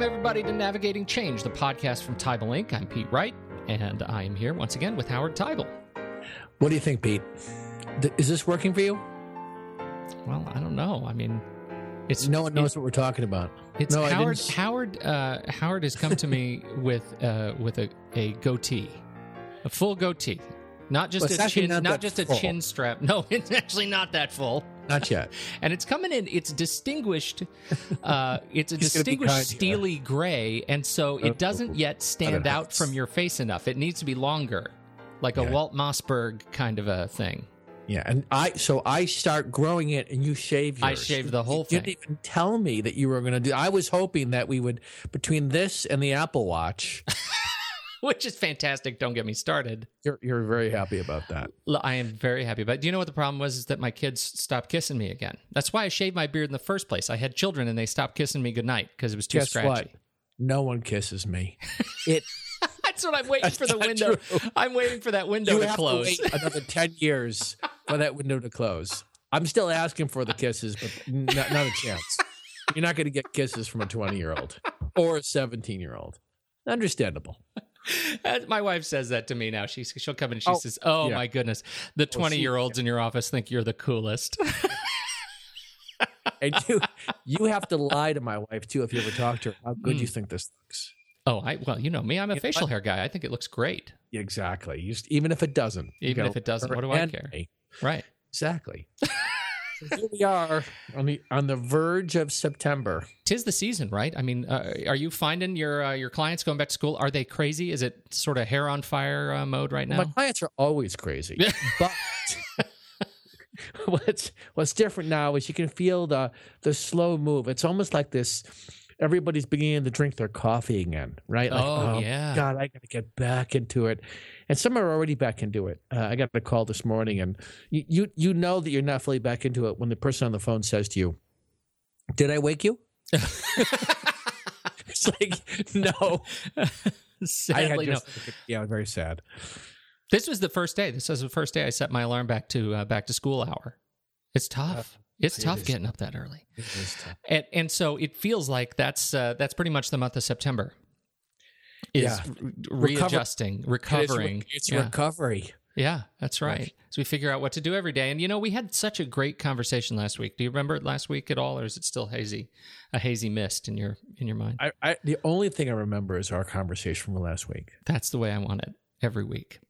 Welcome, everybody, to Navigating Change, the podcast from Teibel Inc. I'm Pete Wright, and I am here once again with Howard Teibel. What do you think, Pete? Is this working for you? Well, I don't know. I mean, it's No one knows what we're talking about. It's No, Howard. Howard. Uh, Howard has come to me with uh, with a, a goatee, a full goatee, not just Well, a chin, not not, just a chin strap. No, it's actually not that full. Not yet. and it's coming in. It's distinguished. Uh, it's a He's distinguished kind steely gray, and so it doesn't yet stand out from your face enough. It needs to be longer, like a Yeah. Walt Mossberg kind of a thing. Yeah, and I so I start growing it, and you shave. Yours. I shaved the whole thing. you didn't even tell me that you were going to do. I was hoping that we would between this and the Apple Watch. Which is fantastic. Don't get me started. You're you're very happy about that. I am very happy. But do you know what the problem was? Is that my kids stopped kissing me again. That's why I shaved my beard in the first place. I had children and they stopped kissing me goodnight because it was too Guess scratchy. what? No one kisses me. It That's what I'm waiting for the window. true. I'm waiting for that window you to close. to another ten years for that window to close. I'm still asking for the kisses, but not, not a chance. You're not going to get kisses from a 20 year old or a 17 year old. Understandable. My wife says that to me now. She she'll come in and she Oh, says, "Oh yeah. my goodness, the twenty she- year olds in your office think you're the coolest." And you you have to lie to my wife too if you ever talk to her. How good Mm. you think this looks? oh, I well, you know me. I'm a You facial hair guy. I think it looks great. Exactly. You just, even if it doesn't. Even if it doesn't, what do I care? me. Right. Exactly. here we are on the on the verge of September. Tis the season, right? I mean, uh, are you finding your uh, your clients going back to school? Are they crazy? Is it sort of hair on fire uh, mode right now? Well, my clients are always crazy, but what's what's different now is you can feel the the slow move. It's almost like this. Everybody's beginning to drink their coffee again, right? Like, Oh, yeah. God, I got to get back into it. And some are already back into it. Uh, I got a call this morning, and you, you you know that you're not fully back into it when the person on the phone says to you, "Did I wake you?" it's like, no. I had Sadly, no. just, yeah, very sad. This was the first day. This was the first day I set my alarm back to uh, back to school hour. It's tough. it's it tough is. getting up that early, It is tough. and and so it feels like that's uh, that's pretty much the month of September. Is Yeah. re- readjusting, And it's re- recovering. It's, yeah. recovery. yeah, that's right. Right. So we figure out what to do every day. And you know, we had such a great conversation last week. Do you remember it last week at all, or is it still hazy, a hazy mist in your in your mind? I, I the only thing I remember is our conversation from last week. That's the way I want it every week.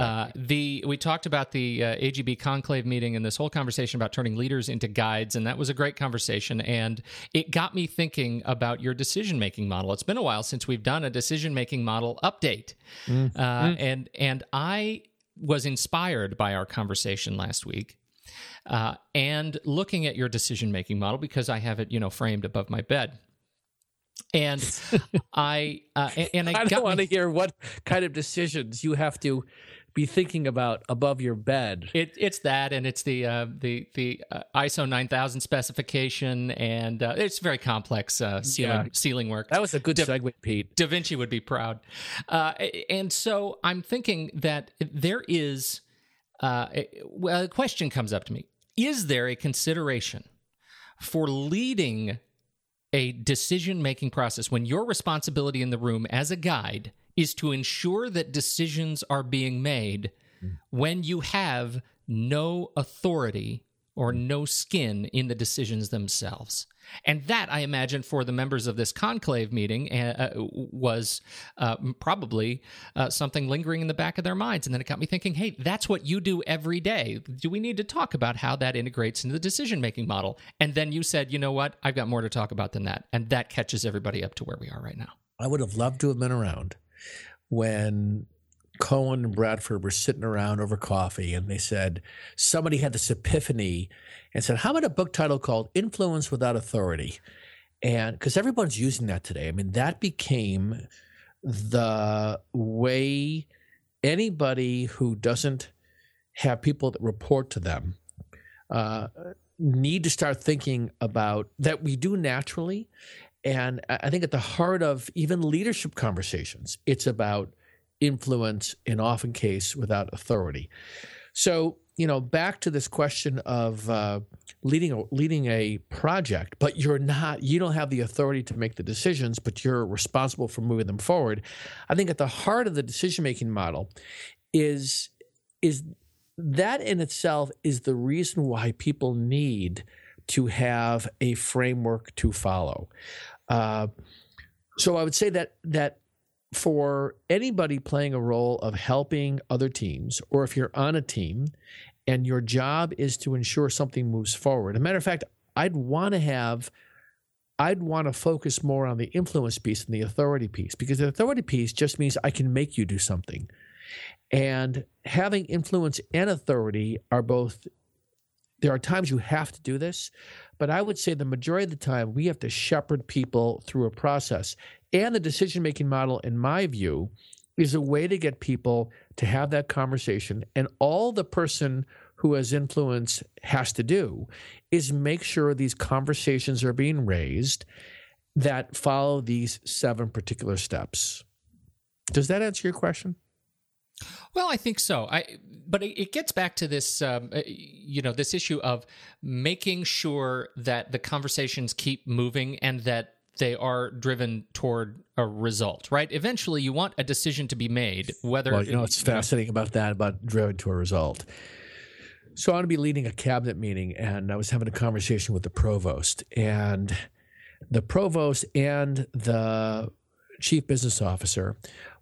Uh, the we talked about the uh, AGB conclave meeting and this whole conversation about turning leaders into guides, and that was a great conversation. And it got me thinking about your decision making model. It's been a while since we've done a decision making model update, uh, and and I was inspired by our conversation last week. Uh, and looking at your decision making model because I have it, you know, framed above my bed, and I uh, and, and I, I don't want to hear what kind of decisions you have to be thinking about above your bed. It, it's that, and it's the uh, the the uh, ISO 9000 specification, and uh, it's very complex uh, ceiling Yeah. ceiling work. That was a good Dip- segue, Pete. Da Vinci would be proud. Uh, and so I'm thinking that there is, uh, well, a question comes up to me: Is there a consideration for leading a decision making process when your responsibility in the room as a guide is to ensure that decisions are being made mm. when you have no authority or no skin in the decisions themselves. And that, I imagine, for the members of this conclave meeting uh, uh, was uh, probably uh, something lingering in the back of their minds. And then it got me thinking, hey, that's what you do every day. Do we need to talk about how that integrates into the decision making model? And then you said, you know what? I've got more to talk about than that. And that catches everybody up to where we are right now. I would have loved to have been around when Cohen and Bradford were sitting around over coffee and they said, somebody had this epiphany and said, How about a book title called Influence Without Authority? And because everyone's using that today. I mean, that became the way anybody who doesn't have people that report to them uh, need to start thinking about that we do naturally. And I I think at the heart of even leadership conversations, it's about influence and often case without authority. So you know, back to this question of uh, leading a, leading a project, but you're not, you don't have the authority to make the decisions, but you're responsible for moving them forward. I think at the heart of the decision making model is is that in itself is the reason why people need to have a framework to follow. Uh, so I would say that that for anybody playing a role of helping other teams, or if you're on a team and your job is to ensure something moves forward. As a matter of fact, I'd want to have, I'd want to focus more on the influence piece than the authority piece because the authority piece just means I can make you do something. And having influence and authority are both, there are times you have to do this, but I would say the majority of the time we have to shepherd people through a process. And the decision making model, in my view, is a way to get people to have that conversation. And all the person who has influence has to do is make sure these conversations are being raised that follow these seven particular steps. Does that answer your question? Well, I think so. I, but it, gets back to this, um, uh, you know, this issue of making sure that the conversations keep moving and that they are driven toward a result, right? Eventually, you want a decision to be made. Whether well, you know, it's fascinating about that about driven to a result. So I'm going to be leading a cabinet meeting, and I was having a conversation with the provost, and the provost and the chief business officer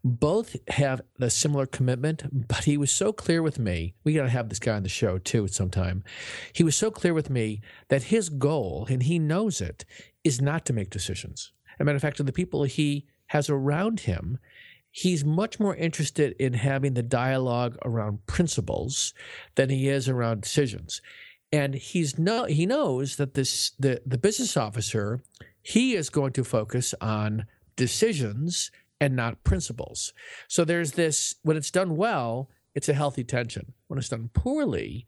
both have a similar commitment, but he was so clear with me. We got to have this guy on the show too at some time. He was so clear with me that his goal, and he knows it, is not to make decisions. As a matter of fact, of the people he has around him, he's much more interested in having the dialogue around principles than he is around decisions. And he's no, he knows that this the, the business officer, he is going to focus on decisions and not principles. So there's this, when it's done well, it's a healthy tension. When it's done poorly,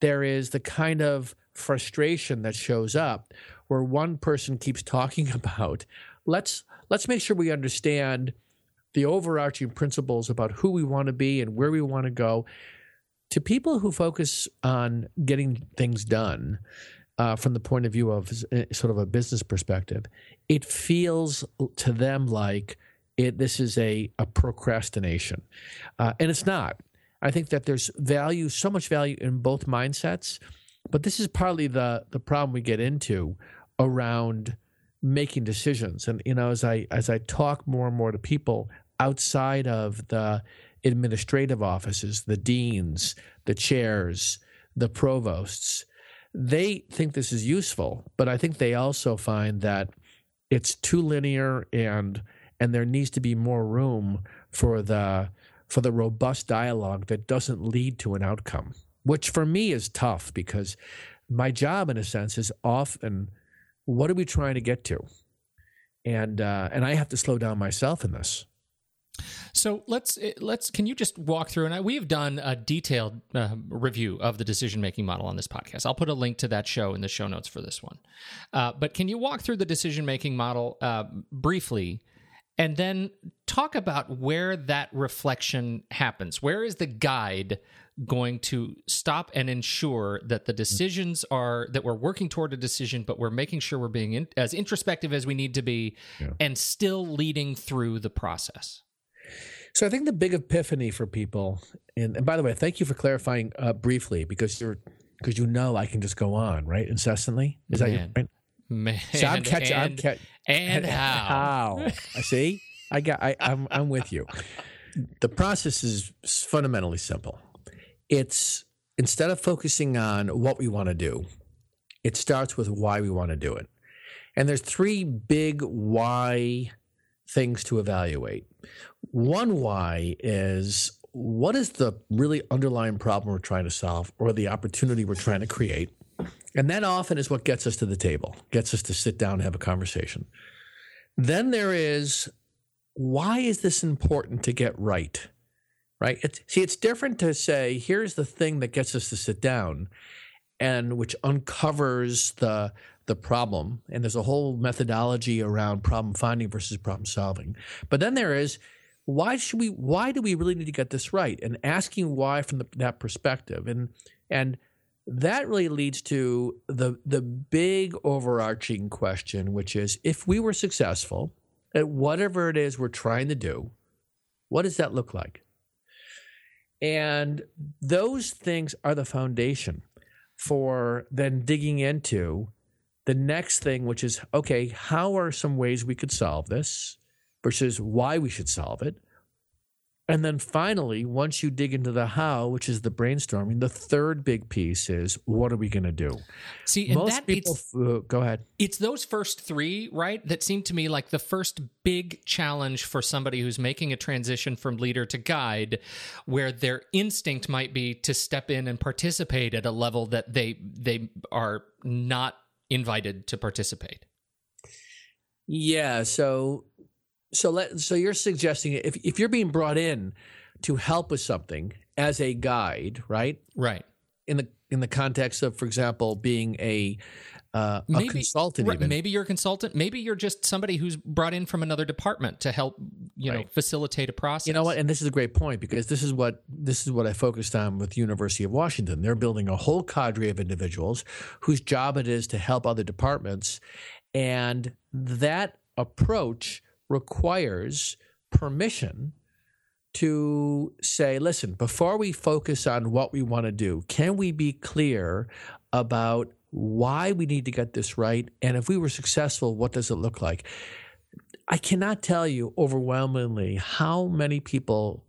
there is the kind of frustration that shows up where one person keeps talking about let's let's make sure we understand the overarching principles about who we want to be and where we want to go to people who focus on getting things done uh, from the point of view of uh, sort of a business perspective it feels to them like it, this is a, a procrastination. Uh, and it's not. I think that there's value, so much value in both mindsets, but this is partly the, the problem we get into around making decisions. And, you know, as I, as I talk more and more to people outside of the administrative offices, the deans, the chairs, the provosts, they think this is useful, but I think they also find that it's too linear and and there needs to be more room for the for the robust dialogue that doesn't lead to an outcome which for me is tough because my job in a sense is often what are we trying to get to? And uh, and i have to slow down myself in this so let's eh, let's can you just walk through and we've done a detailed uh, review of the decision making model on this podcast. I'll put a link to that show in the show notes for this one. Uh, but can you walk through the decision making model uh, briefly and then talk about where that reflection happens. Where is the guide going to stop and ensure that the decisions are that we're working toward a decision, but we're making sure we're being in, as introspective as we need to be, yeah. and still leading through the process. So I think the big epiphany for people, and, and by the way, thank you for clarifying uh, briefly because you're because you know I can just go on right incessantly. Is Man. that your point? Man, so I'm catching. I'm catching. And, how? How? I see. I got. I, I'm. I'm with you. The process is fundamentally simple. It's instead of focusing on what we want to do, it starts with why we want to do it. And there's three big why things to evaluate. One why is what is the really underlying problem we're trying to solve or the opportunity we're trying to create? And that often is what gets us to the table, gets us to sit down and have a conversation. Then there is why is this important to get right? Right? It's, see, it's different to say, here's the thing that gets us to sit down and which uncovers the the problem. And there's a whole methodology around problem finding versus problem solving. But then there is why should we why do we really need to get this right? And asking why from the, that perspective. And And that really leads to the the big overarching question, which is if we were successful at whatever it is we're trying to do, what does that look like? And those things are the foundation for then digging into the next thing, which is okay, how are some ways we could solve this versus why we should solve it? And then finally, once you dig into the how, which is the brainstorming, the third big piece is what are we going to do? See, and Most that people, uh, go ahead. it's those first three, right, that seem to me like the first big challenge for somebody who's making a transition from leader to guide, where their instinct might be to step in and participate at a level that they they are not invited to participate. Yeah. So, so let so you're suggesting if if you're being brought in to help with something as a guide, right? Right. In the in the context of, for example, being a uh, a consultant, right, maybe you're a consultant. Maybe you're just somebody who's brought in from another department to help, you know, facilitate a process. You know what? And this is a great point because this is what this is what I focused on with University of Washington. They're building a whole cadre of individuals whose job it is to help other departments, and that approach requires permission to say, listen, before we focus on what we want to do, can we be clear about why we need to get this right? And if we were successful, what does it look like? I cannot tell you overwhelmingly how many people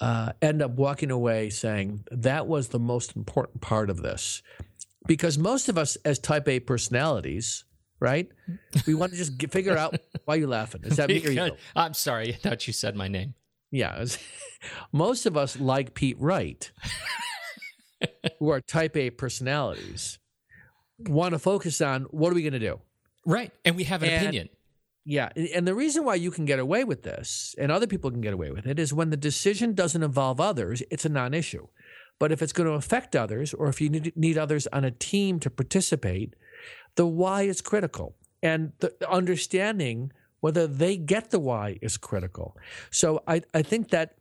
uh, end up walking away saying that was the most important part of this. Because most of us, as type A personalities, right, we want to just get, figure out why you're laughing. Is that me or you? I'm sorry, I thought you said my name. Yeah. it's- Most of us, like Pete Wright, who are type A personalities, want to focus on what are we going to do? Right. And we have an And- opinion. Yeah. and- the reason why you can get away with this and other people can get away with it is when the decision doesn't involve others, it's a non issue. But if it's going to affect others or if you need others on a team to participate, the why is critical. And the understanding whether they get the why is critical. So I, I think that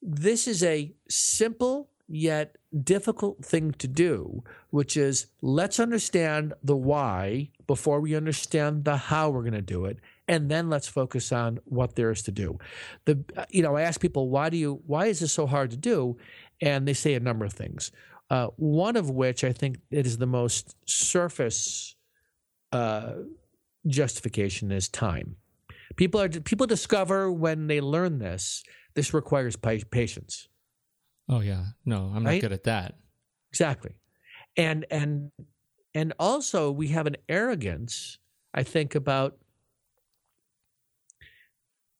this is a simple yet difficult thing to do, which is let's understand the why before we understand the how we're going to do it, and then let's focus on what there is to do. The you know I ask people why do you why is this so hard to do, and they say a number of things. Uh, one of which I think it is the most surface uh, justification is time. People are people discover when they learn this. This requires patience. Oh yeah. No, I'm not good at that. Exactly. And and and also we have an arrogance, I think, about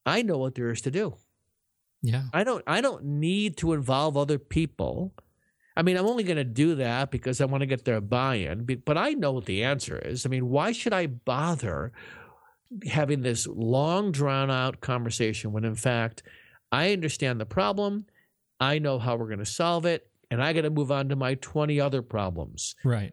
I know what there is to do. Yeah. I don't I don't need to involve other people. I mean, I'm only going to do that because I want to get their buy-in, but I know what the answer is. I mean, why should I bother having this long drawn out conversation when in fact I understand the problem, I know how we're going to solve it, and I got to move on to my 20 other problems. Right.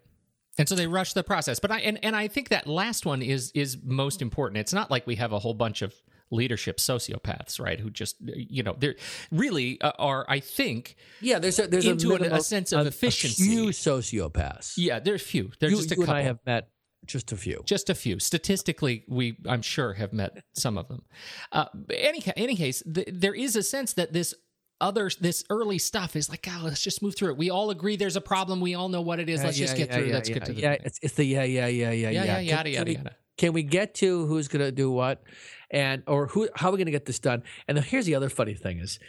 And so they rush the process. But I and, and I think that last one is is most important. It's not like we have a whole bunch of leadership sociopaths, right? Who just you know, they're really uh, are I think Yeah, there's a there's Into a, an- a sense of efficiency. A few sociopaths. yeah, there's few. There's you, just a you couple. and I have met just a few. just a few. Statistically, we I'm sure have met some of them. Uh, any any case, th- there is a sense that this other this early stuff is like, oh, let's just move through it. We all agree there's a problem. We all know what it is. Let's just get through. Yeah, let's yeah, get to the yeah. thing. It's, it's the yeah, yeah, yeah, yeah, yeah, yeah, Can- yada yada yada. Can we get to who's going to do what, and or who? How are we going to get this done? And here's the other funny thing: is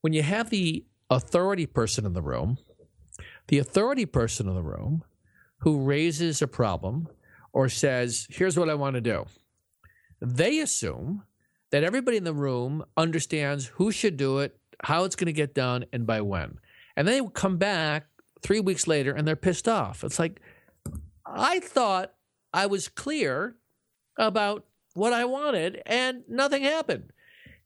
when you have the authority person in the room, the authority person in the room who raises a problem or says, "Here's what I want to do," they assume that everybody in the room understands who should do it, how it's going to get done, and by when. And they come back three weeks later and they're pissed off. It's like, I thought I was clear about what I wanted and nothing happened.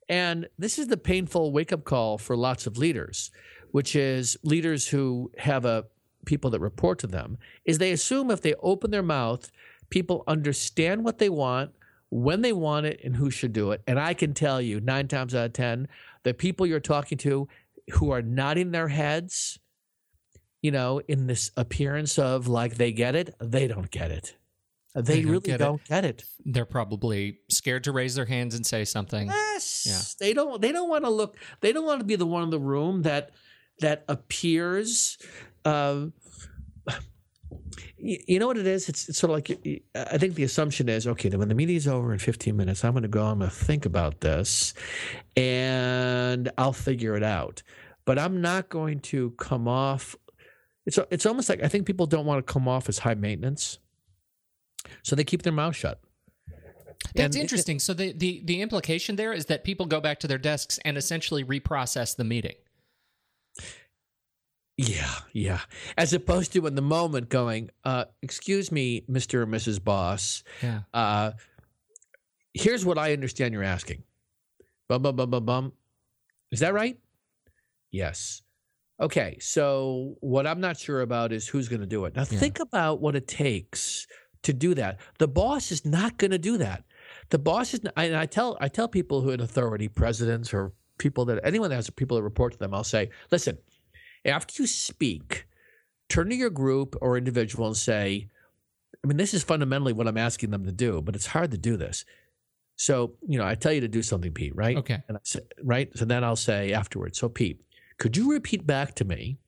And this is the painful wake up call for lots of leaders, which is leaders who have a people that report to them is they assume if they open their mouth, people understand what they want, when they want it, and who should do it. And I can tell you, nine times out of ten, the people you're talking to who are nodding their heads you know, in this appearance of like they get it, they don't get it. They, They don't really get don't get it. They're probably scared to raise their hands and say something. Yes. Yeah. They don't they don't want to look they don't want to be the one in the room that that appears uh, you, you know what it is? It's, it's sort of like I think the assumption is okay. Then when the meeting's over in 15 minutes, I'm going to go. I'm going to think about this, and I'll figure it out. But I'm not going to come off. It's it's almost like I think people don't want to come off as high maintenance, so they keep their mouth shut. That's And- interesting. So the, the the implication there is that people go back to their desks and essentially reprocess the meeting. Yeah, yeah. As opposed to in the moment going, uh, excuse me, Mr. or Mrs. Boss, Yeah. uh, here's what I understand you're asking. Bum, bum, bum, bum, bum. Is that right? Yes. Okay, so what I'm not sure about is who's going to do it. Now, Yeah. think about what it takes to do that. The boss is not going to do that. The boss is, not, and I tell I tell people who in authority, presidents or people that anyone that has people that report to them, I'll say, listen, after you speak, turn to your group or individual and say, I mean, this is fundamentally what I'm asking them to do, but it's hard to do this. So, you know, I tell you to do something, Pete, right? Okay. And I say, right? So then I'll say afterwards, so Pete, could you repeat back to me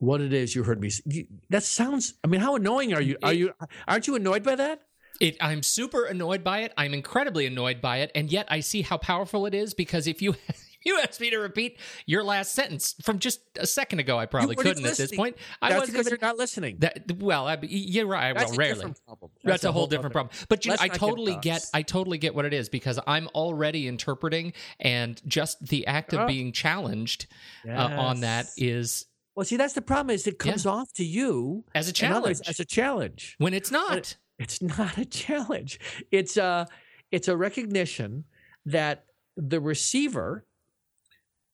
what it is you heard me? s- you- That sounds. I mean, how annoying are you? Are you? Aren't you annoyed by that? It, I'm super annoyed by it. I'm incredibly annoyed by it, and yet I see how powerful it is because if you you asked me to repeat your last sentence from just a second ago, I probably couldn't at this point. I That's wasn't because you're not listening. That well, I, you're right. That's well, a rarely. problem. That's, a whole different problem. But you know, I not get totally get. I totally get what it is because I'm already interpreting and just the act of Oh. being challenged uh, on that Yes. is Well, see, that's the problem. Is it comes off to you as a and others challenge as a challenge. when it's not. it- It's not a challenge. It's a it's a recognition that the receiver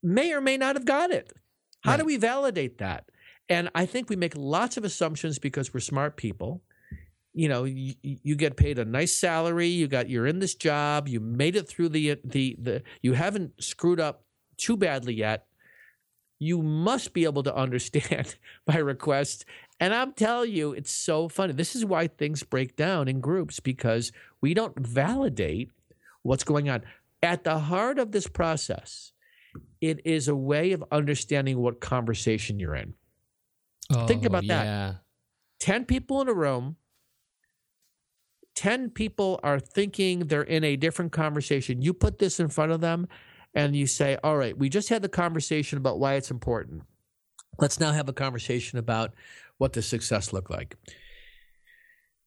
may or may not have got it. How do we validate that? And I think we make lots of assumptions because we're smart people. You know, you, you get paid a nice salary. You got you're in this job. You made it through the the the. You haven't screwed up too badly yet. You must be able to understand my request and I'm telling you, it's so funny. This is why things break down in groups because we don't validate what's going on. At the heart of this process, it is a way of understanding what conversation you're in. Think Oh, about that. 10 people in a room, 10 people are thinking they're in a different conversation. You put this in front of them and you say, All right, we just had the conversation about why it's important. Let's now have a conversation about what the success looked like.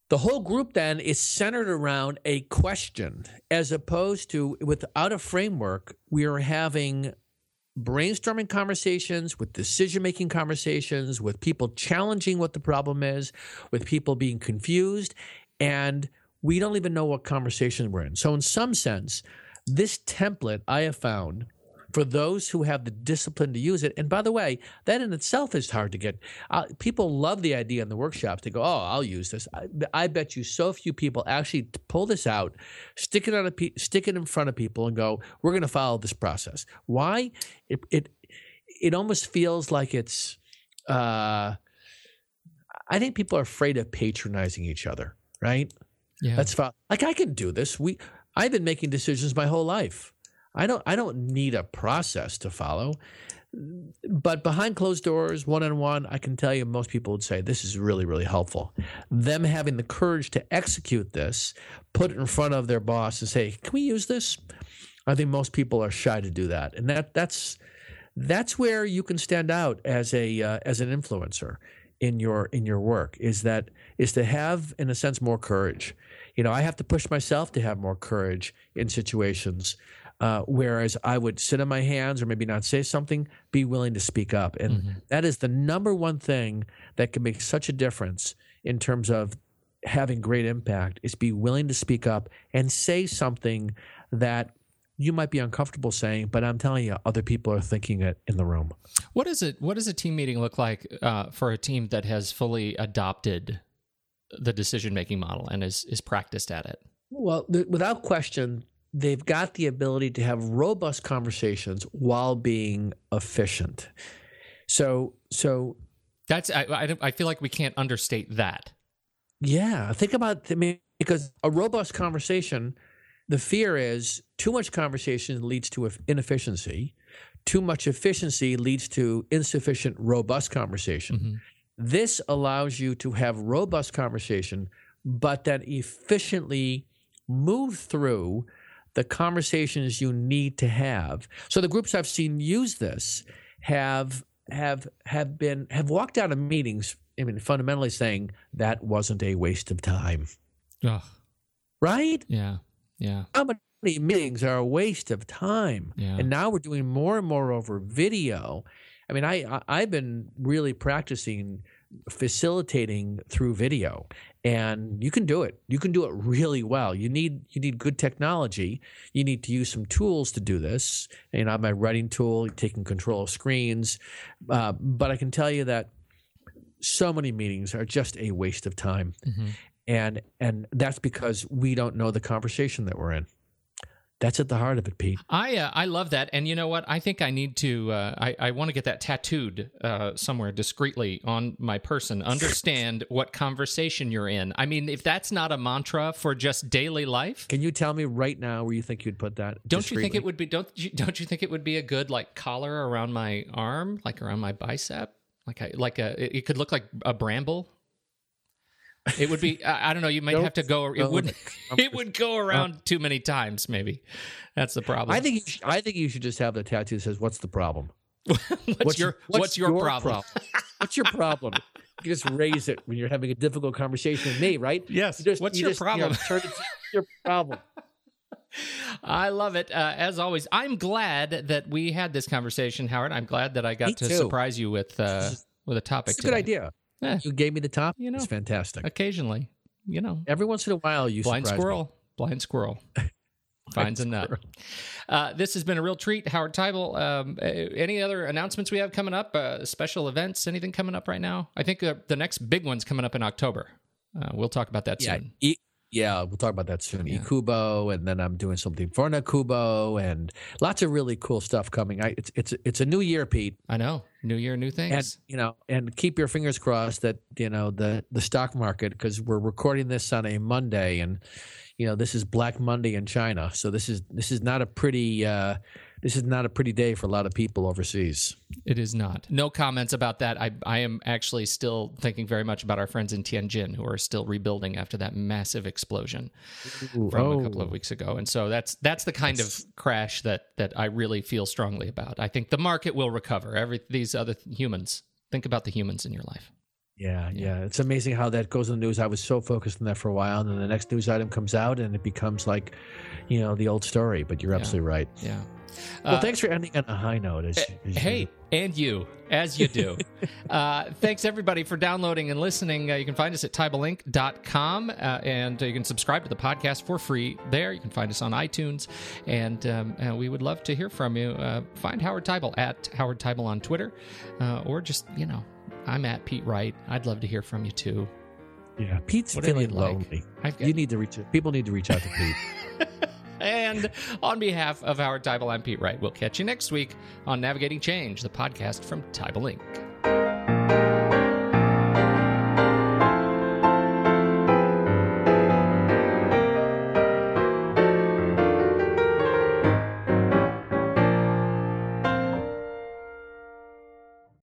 The whole group then is centered around a question as opposed to without a framework, we are having brainstorming conversations, with decision making conversations, with people challenging what the problem is, with people being confused, and we don't even know what conversation we're in. So, in some sense, this template I have found for those who have the discipline to use it. And by the way, that in itself is hard to get. Uh, people love the idea in the workshops. They go, "Oh, I'll use this." I, I bet you so few people actually pull this out, stick it on a pe- stick it in front of people, and go, "We're going to follow this process." Why? It it it almost feels like it's. Uh, I think people are afraid of patronizing each other. Right? Yeah. That's fine. Like I can do this. We I've been making decisions my whole life. I don't I don't need a process to follow. But behind closed doors, one on one, I can tell you most people would say this is really, really helpful. Them having the courage to execute this, put it in front of their boss and say, Can we use this? I think most people are shy to do that. And that that's that's where you can stand out as a uh, as an influencer in your in your work is that is to have in a sense more courage you know i have to push myself to have more courage in situations uh, whereas i would sit on my hands or maybe not say something be willing to speak up and that is the number one thing that can make such a difference in terms of having great impact is be willing to speak up and say something that you might be uncomfortable saying but i'm telling you other people are thinking it in the room What is it? What does a team meeting look like uh, for a team that has fully adopted the decision making model and is is practiced at it? Well, th- without question, they've got the ability to have robust conversations while being efficient. So, so That's I, I, I feel like we can't understate that. Yeah, think about I mean, because a robust conversation. The fear is too much conversation leads to inefficiency. Too much efficiency leads to insufficient robust conversation. Mm-hmm. This allows you to have robust conversation, but then efficiently move through the conversations you need to have. So the groups I've seen use this have have have been have walked out of meetings. I mean, fundamentally saying that wasn't a waste of time, Ugh. right? Yeah, yeah. How many meetings are a waste of time? Yeah. And now we're doing more and more over video. I mean, I, I I've been really practicing facilitating through video and you can do it. You can do it really well. You need you need good technology. You need to use some tools to do this. You know my writing tool taking control of screens. Uh, but i can tell you that so many meetings are just a waste of time. Mm-hmm. and and that's because we don't know the conversation that we're in that's at the heart of it pete I uh, I love that, and you know what? I think I need to. Uh, I I want to get that tattooed uh, somewhere discreetly on my person. Understand what conversation you're in. I mean, if that's not a mantra for just daily life, can you tell me right now where you think you'd put that don't you think it would be? Don't you, don't you think it would be a good like collar around my arm, like around my bicep, like I like a? It, it could look like a bramble. It would be. I, I don't know. You might Don't have to go. It would. It would go around too many times. Maybe that's the problem. I think you should, I think you should just have the tattoo that says, "What's the problem? what's, your what's, your, problem? what's your problem?" You just raise it when you're having a difficult conversation with me, right? Yes. You just, What's you your just, you problem? know, it to your problem. I love it. Uh, as always, I'm glad that we had this conversation, Howard. I'm glad that I got Me to too. surprise you with uh, with a topic. It's a good idea. Eh, You gave me the top. You know. it's fantastic. occasionally, you know, Every once in a while, you blind surprise me. squirrel, blind squirrel finds a nut. Uh, this has been a real treat, Howard Teibel. Um, any other announcements we have coming up? Uh, special events? Anything coming up right now? I think uh, the next big one's coming up in October. Uh, we'll talk about that Yeah, soon. e- yeah, we'll talk about that soon. Yeah. EACUBO, and then I'm doing something for NACUBO, and lots of really cool stuff coming. I, it's it's it's a new year, Pete. I know. New year, new things. and you know and keep your fingers crossed that you know the the stock market because we're recording this on a monday and you know this is black monday in china so this is this is not a pretty uh this is not a pretty day for a lot of people overseas It is not. No comments about that. I I am actually still thinking very much about our friends in Tianjin who are still rebuilding after that massive explosion from a couple Oh. of weeks ago. And so that's that's the kind of crash that that I really feel strongly about. I think the market will recover. Every these other humans. Think about the humans in your life. yeah yeah it's amazing how that goes in the news i was so focused on that for a while and then the next news item comes out and it becomes like you know the old story but you're absolutely right Yeah. Well Uh, thanks for ending on a high note as, as you- Hey, and you, as you do. uh, thanks, everybody, for downloading and listening. Uh, you can find us at teibelinc.com, uh, and you can subscribe to the podcast for free there. You can find us on iTunes, and, um, and we would love to hear from you. Uh, find Howard Teibel at Howard Teibel on Twitter, uh, or just, you know, I'm at Pete Wright. I'd love to hear from you, too. yeah pete's Whatever feeling you'd like. lonely got- you need to reach people need to reach out to pete And on behalf of Howard Teibel, I'm Pete Wright. We'll catch you next week on Navigating Change, the podcast from Teibel Inc.